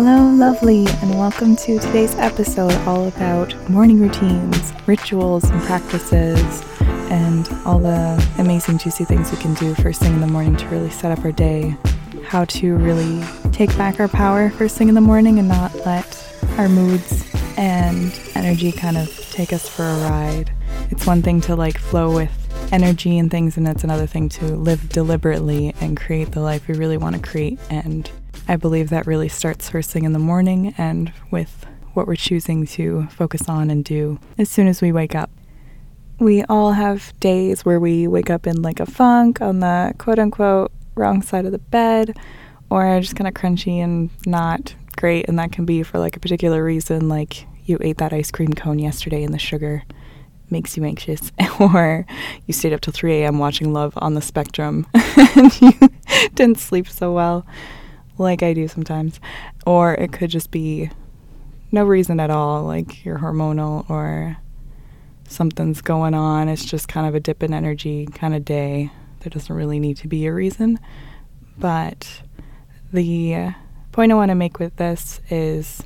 Hello, lovely, and welcome to today's episode all about morning routines, rituals, and practices, and all the amazing, juicy things we can do first thing in the morning to really set up our day. How to really take back our power first thing in the morning and not let our moods and energy kind of take us for a ride. It's one thing to like flow with energy and things, and it's another thing to live deliberately and create the life we really want to create and I believe that really starts first thing in the morning and with what we're choosing to focus on and do as soon as we wake up. We all have days where we wake up in like a funk on the quote unquote wrong side of the bed or just kind of crunchy and not great. And that can be for like a particular reason, like you ate that ice cream cone yesterday and the sugar makes you anxious, or you stayed up till 3 a.m. watching Love on the Spectrum and you didn't sleep so well like I do sometimes. Or it could just be no reason at all, like you're hormonal or something's going on. It's just kind of a dip in energy kind of day. There doesn't really need to be a reason. But the point I want to make with this is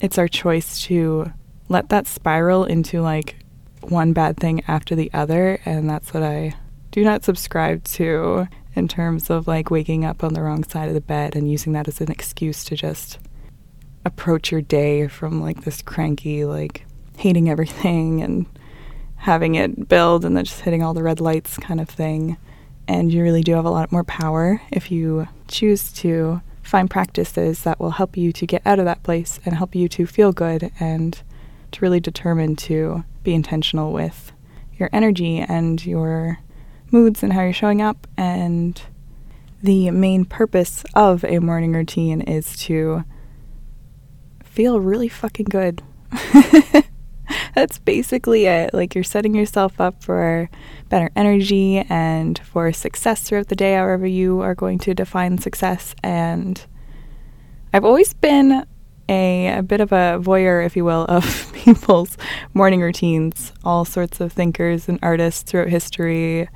it's our choice to let that spiral into like one bad thing after the other. And that's what I do not subscribe to in terms of like waking up on the wrong side of the bed and using that as an excuse to just approach your day from like this cranky, like hating everything and having it build and then just hitting all the red lights kind of thing. And you really do have a lot more power if you choose to find practices that will help you to get out of that place and help you to feel good and to really determine to be intentional with your energy and your moods and how you're showing up. And the main purpose of a morning routine is to feel really fucking good. That's basically it. Like you're setting yourself up for better energy and for success throughout the day, however you are going to define success. And I've always been a, a bit of a voyeur, if you will, of people's morning routines. All sorts of thinkers and artists throughout history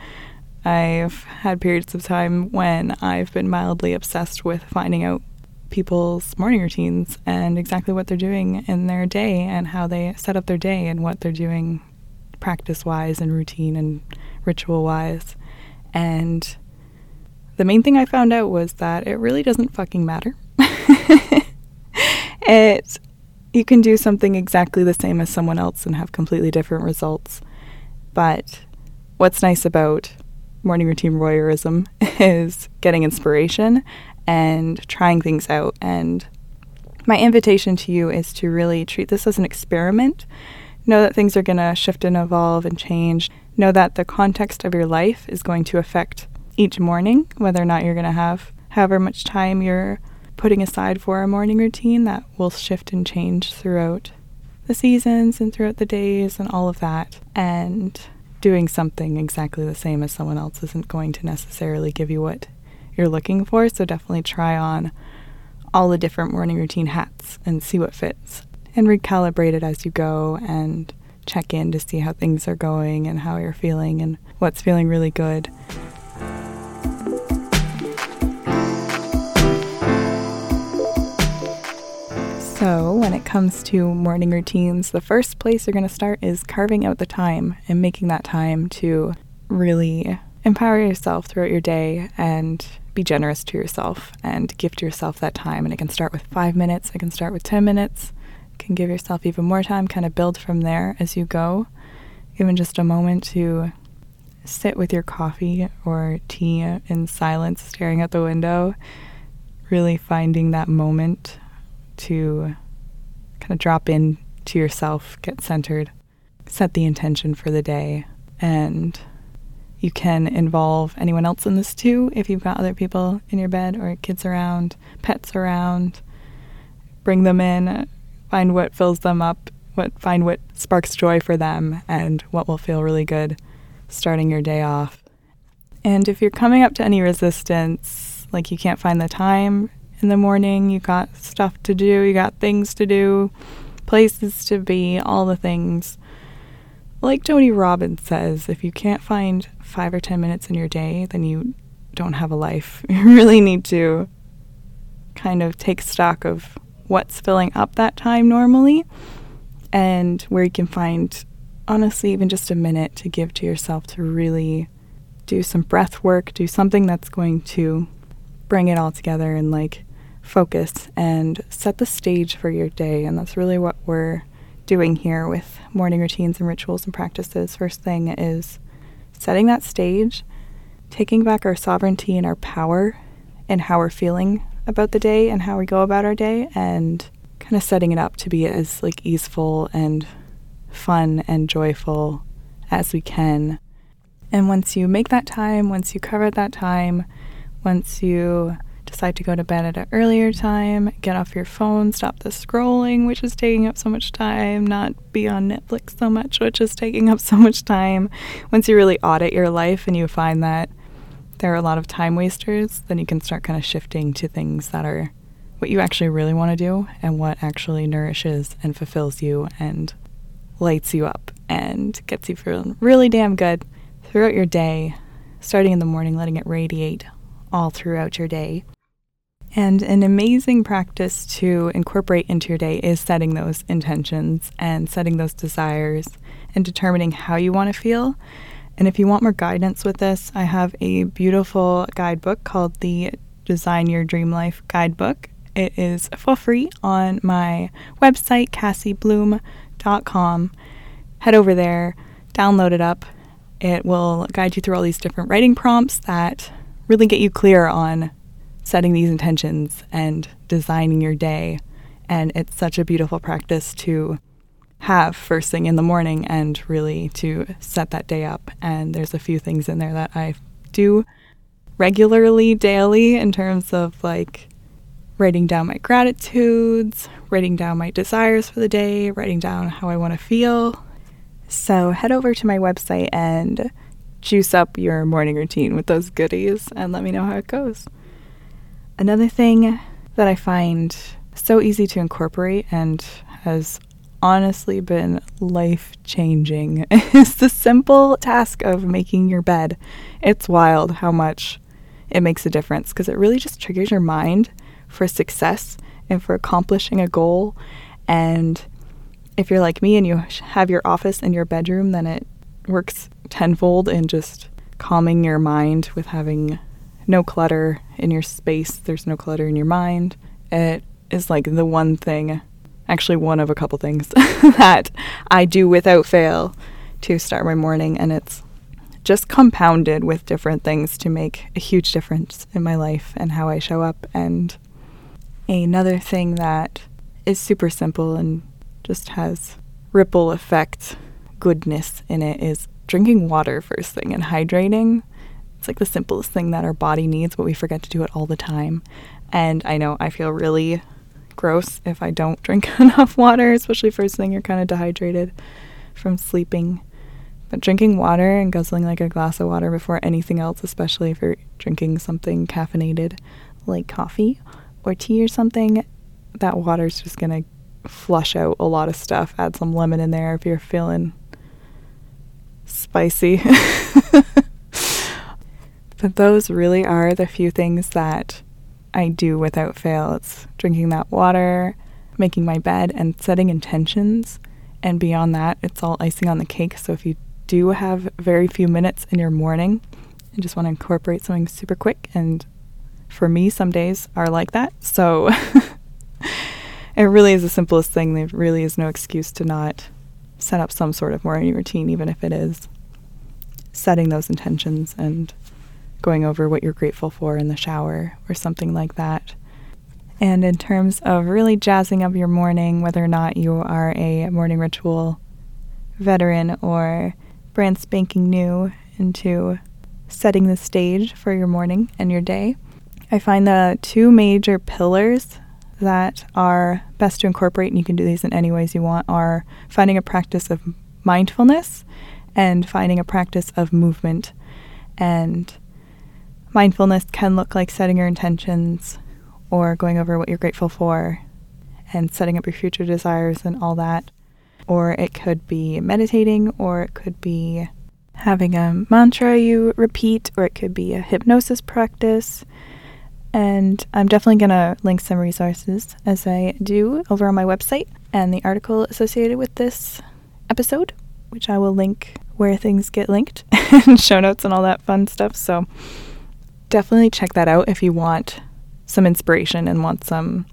I've had periods of time when I've been mildly obsessed with finding out people's morning routines and exactly what they're doing in their day and how they set up their day and what they're doing practice wise and routine and ritual wise. And the main thing I found out was that it really doesn't fucking matter. it you can do something exactly the same as someone else and have completely different results. But what's nice about morning routine voyeurism is getting inspiration and trying things out. And my invitation to you is to really treat this as an experiment. Know that things are going to shift and evolve and change. Know that the context of your life is going to affect each morning, whether or not you're going to have however much time you're putting aside for a morning routine that will shift and change throughout the seasons and throughout the days and all of that. And doing something exactly the same as someone else isn't going to necessarily give you what you're looking for. So definitely try on all the different morning routine hats and see what fits and recalibrate it as you go and check in to see how things are going and how you're feeling and what's feeling really good. So, when it comes to morning routines, the first place you're going to start is carving out the time and making that time to really empower yourself throughout your day and be generous to yourself and gift yourself that time. And it can start with five minutes, it can start with 10 minutes, you can give yourself even more time, kind of build from there as you go. Even just a moment to sit with your coffee or tea in silence, staring out the window, really finding that moment to kind of drop in to yourself, get centered, set the intention for the day, and you can involve anyone else in this too if you've got other people in your bed or kids around, pets around. Bring them in, find what fills them up, what find what sparks joy for them and what will feel really good starting your day off. And if you're coming up to any resistance, like you can't find the time in the morning, you got stuff to do, you got things to do, places to be, all the things. Like Tony Robbins says, if you can't find five or ten minutes in your day, then you don't have a life. You really need to kind of take stock of what's filling up that time normally and where you can find, honestly, even just a minute to give to yourself to really do some breath work, do something that's going to bring it all together and like focus and set the stage for your day. And that's really what we're doing here with morning routines and rituals and practices. First thing is setting that stage, taking back our sovereignty and our power and how we're feeling about the day and how we go about our day and kind of setting it up to be as like easeful and fun and joyful as we can. And once you make that time, once you cover that time, once you decide to go to bed at an earlier time, get off your phone, stop the scrolling, which is taking up so much time, not be on Netflix so much, which is taking up so much time. Once you really audit your life and you find that there are a lot of time wasters, then you can start kind of shifting to things that are what you actually really want to do and what actually nourishes and fulfills you and lights you up and gets you feeling really damn good throughout your day, starting in the morning, letting it radiate all throughout your day. And an amazing practice to incorporate into your day is setting those intentions and setting those desires and determining how you want to feel. And if you want more guidance with this, I have a beautiful guidebook called the Design Your Dream Life Guidebook. It is for free on my website, cassybloom.com. Head over there, download it up. It will guide you through all these different writing prompts that really get you clear on setting these intentions and designing your day. And it's such a beautiful practice to have first thing in the morning and really to set that day up. And there's a few things in there that I do regularly, daily, in terms of like writing down my gratitudes, writing down my desires for the day, writing down how I want to feel. So head over to my website and juice up your morning routine with those goodies and let me know how it goes. Another thing that I find so easy to incorporate and has honestly been life changing is the simple task of making your bed. It's wild how much it makes a difference because it really just triggers your mind for success and for accomplishing a goal. And if you're like me and you have your office in your bedroom, then it works tenfold in just calming your mind with having no clutter in your space. There's no clutter in your mind. It is like the one thing, actually, one of a couple things that I do without fail to start my morning. And it's just compounded with different things to make a huge difference in my life and how I show up and Another thing that is super simple and just has ripple effect goodness in it is drinking water first thing and hydrating. It's like the simplest thing that our body needs, but we forget to do it all the time. And I know I feel really gross if I don't drink enough water, especially first thing you're kind of dehydrated from sleeping. But drinking water and guzzling like a glass of water before anything else, especially if you're drinking something caffeinated like coffee or tea or something, that water's just going to flush out a lot of stuff. Add some lemon in there if you're feeling spicy. but those really are the few things that I do without fail. It's drinking that water, making my bed, and setting intentions. And beyond that, it's all icing on the cake. So if you do have very few minutes in your morning and just want to incorporate something super quick and for me, some days are like that. So it really is the simplest thing. There really is no excuse to not set up some sort of morning routine, even if it is setting those intentions and going over what you're grateful for in the shower or something like that. And in terms of really jazzing up your morning, whether or not you are a morning ritual veteran or brand spanking new into setting the stage for your morning and your day, I find the two major pillars that are best to incorporate, and you can do these in any ways you want, are finding a practice of mindfulness and finding a practice of movement. And mindfulness can look like setting your intentions or going over what you're grateful for and setting up your future desires and all that. Or it could be meditating, or it could be having a mantra you repeat, or it could be a hypnosis practice And I'm definitely going to link some resources as I do over on my website and the article associated with this episode, which I will link where things get linked and show notes and all that fun stuff. So definitely check that out if you want some inspiration and want some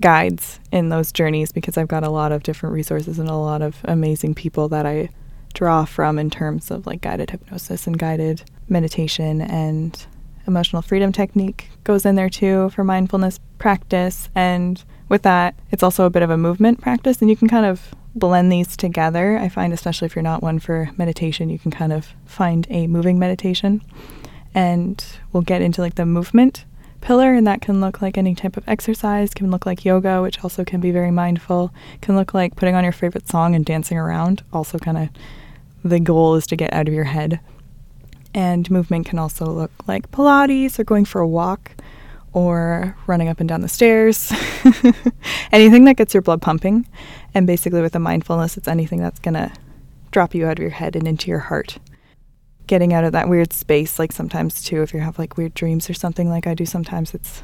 guides in those journeys because I've got a lot of different resources and a lot of amazing people that I draw from in terms of like guided hypnosis and guided meditation and emotional freedom technique goes in there too for mindfulness practice and with that it's also a bit of a movement practice and you can kind of blend these together. I find especially if you're not one for meditation, you can kind of find a moving meditation and we'll get into like the movement pillar and that can look like any type of exercise. Can look like yoga which also can be very mindful. Can look like putting on your favorite song and dancing around also kind of the goal is to get out of your head. And movement can also look like pilates or going for a walk or running up and down the stairs. Anything that gets your blood pumping. And basically with the mindfulness it's anything that's going to drop you out of your head and into your heart getting out of that weird space like sometimes too if you have like weird dreams or something like I do sometimes it's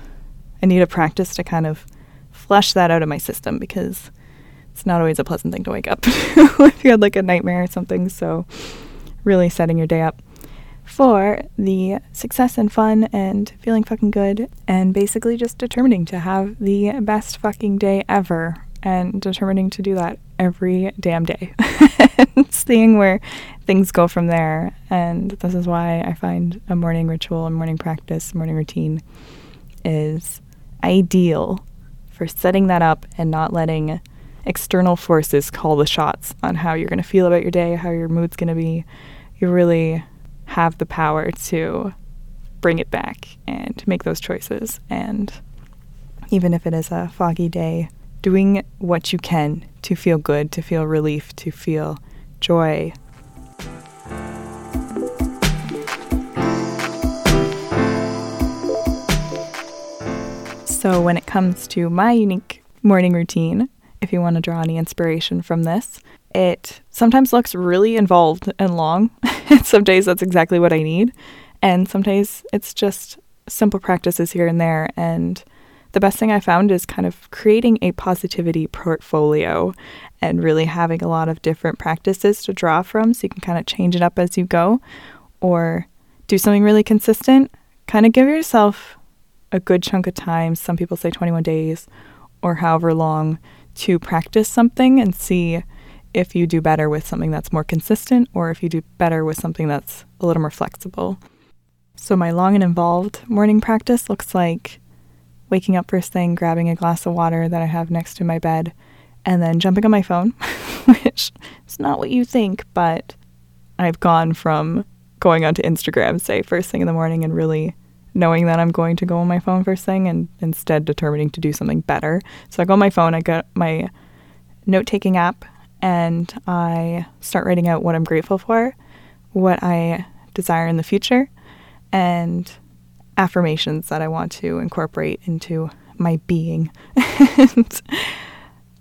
I need a practice to kind of flush that out of my system because it's not always a pleasant thing to wake up if you had like a nightmare or something. So really setting your day up for the success and fun and feeling fucking good and basically just determining to have the best fucking day ever and determining to do that every damn day and seeing where things go from there. And this is why I find a morning ritual, a morning practice, morning routine is ideal for setting that up and not letting external forces call the shots on how you're going to feel about your day, how your mood's going to be. You really have the power to bring it back and make those choices. And even if it is a foggy day, doing what you can to feel good, to feel relief, to feel joy. So, when it comes to my unique morning routine, if you want to draw any inspiration from this, it sometimes looks really involved and long. some days that's exactly what I need. And some days it's just simple practices here and there. And the best thing I found is kind of creating a positivity portfolio and really having a lot of different practices to draw from so you can kind of change it up as you go or do something really consistent. Kind of give yourself a good chunk of time. Some people say 21 days or however long to practice something and see if you do better with something that's more consistent or if you do better with something that's a little more flexible. So, my long and involved morning practice looks like waking up first thing, grabbing a glass of water that I have next to my bed, and then jumping on my phone, which is not what you think, but I've gone from going onto Instagram, say, first thing in the morning and really knowing that I'm going to go on my phone first thing and instead determining to do something better. So I go on my phone, I got my note taking app, and I start writing out what I'm grateful for, what I desire in the future, and affirmations that I want to incorporate into my being. and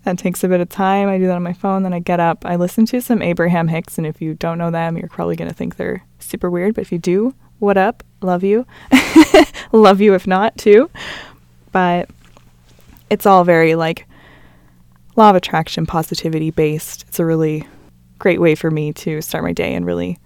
that takes a bit of time. I do that on my phone, then I get up. I listen to some Abraham Hicks, and if you don't know them, you're probably going to think they're super weird, but if you do, what up? Love you. Love you if not, too. But it's all very like law of attraction, positivity based. It's a really great way for me to start my day and really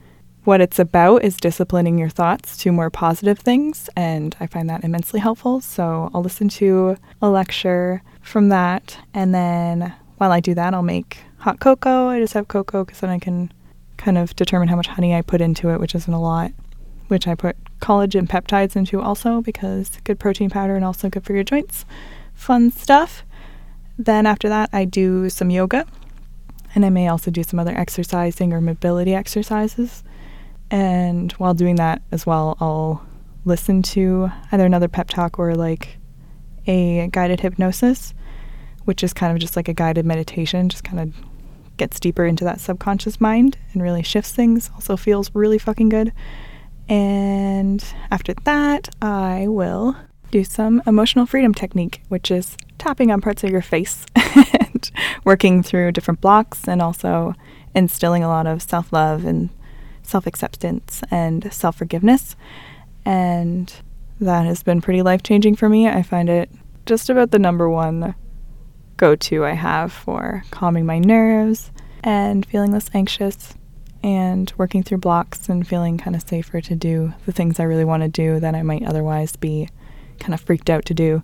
what it's about is disciplining your thoughts to more positive things, and I find that immensely helpful. So I'll listen to a lecture from that, and then while I do that, I'll make hot cocoa. I just have cocoa because then I can kind of determine how much honey I put into it, which isn't a lot, which I put collagen peptides into also because good protein powder and also good for your joints. Fun stuff. Then after that, I do some yoga, and I may also do some other exercising or mobility exercises. And while doing that as well, I'll listen to either another pep talk or like a guided hypnosis, which is kind of just like a guided meditation, just kind of gets deeper into that subconscious mind and really shifts things. Also feels really fucking good. And after that, I will do some emotional freedom technique, which is tapping on parts of your face and working through different blocks and also instilling a lot of self love and self acceptance and self forgiveness. And that has been pretty life changing for me. I find it just about the number one go to I have for calming my nerves and feeling less anxious and working through blocks and feeling kind of safer to do the things I really want to do that I might otherwise be kind of freaked out to do.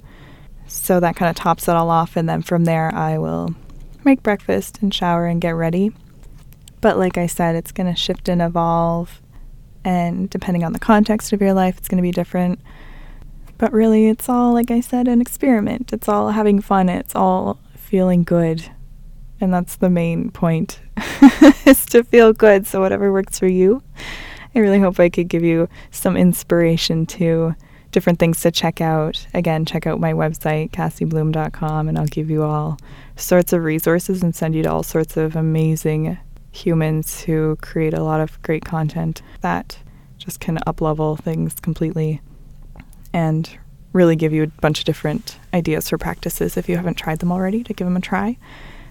So that kind of tops it all off. And then from there, I will make breakfast and shower and get ready. But like I said, it's going to shift and evolve. And depending on the context of your life, it's going to be different. But really, it's all, like I said, an experiment. It's all having fun. It's all feeling good. And that's the main point, is to feel good. So, whatever works for you. I really hope I could give you some inspiration to different things to check out. Again, check out my website, cassybloom.com, and I'll give you all sorts of resources and send you to all sorts of amazing humans who create a lot of great content that just can uplevel things completely and really give you a bunch of different ideas for practices if you haven't tried them already to give them a try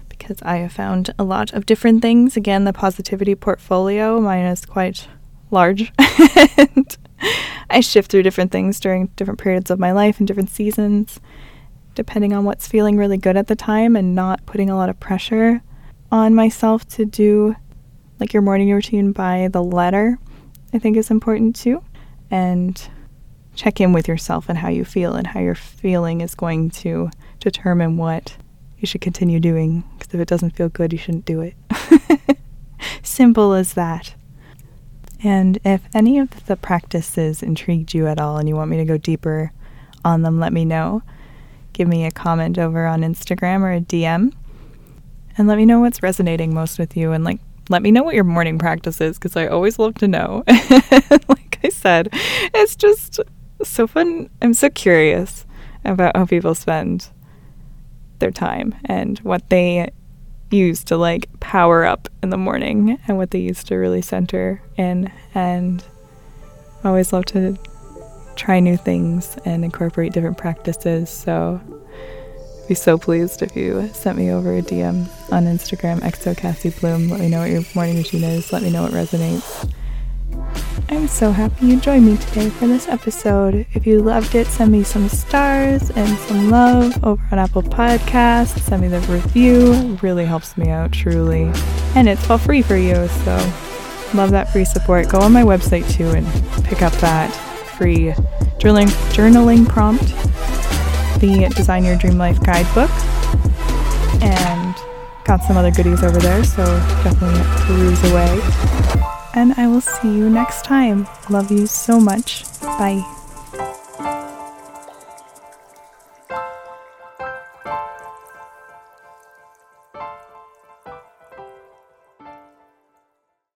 because I have found a lot of different things. Again, the positivity portfolio, mine is quite large. and I shift through different things during different periods of my life and different seasons, depending on what's feeling really good at the time and not putting a lot of pressure on myself to do like your morning routine by the letter, I think is important too. And check in with yourself and how you feel, and how your feeling is going to determine what you should continue doing. Because if it doesn't feel good, you shouldn't do it. Simple as that. And if any of the practices intrigued you at all and you want me to go deeper on them, let me know. Give me a comment over on Instagram or a DM and let me know what's resonating most with you and like let me know what your morning practice is because I always love to know. like I said, it's just so fun. I'm so curious about how people spend their time and what they use to like power up in the morning and what they use to really center in. And always love to try new things and incorporate different practices. So be so pleased if you sent me over a DM on Instagram, xocassy Let me know what your morning routine is. Let me know what resonates. I'm so happy you joined me today for this episode. If you loved it, send me some stars and some love over on Apple Podcasts. Send me the review. Really helps me out, truly. And it's all free for you, so love that free support. Go on my website too and pick up that free journaling, journaling prompt, the Design Your Dream Life guidebook, and got some other goodies over there, so definitely peruse away and I will see you next time. Love you so much. Bye.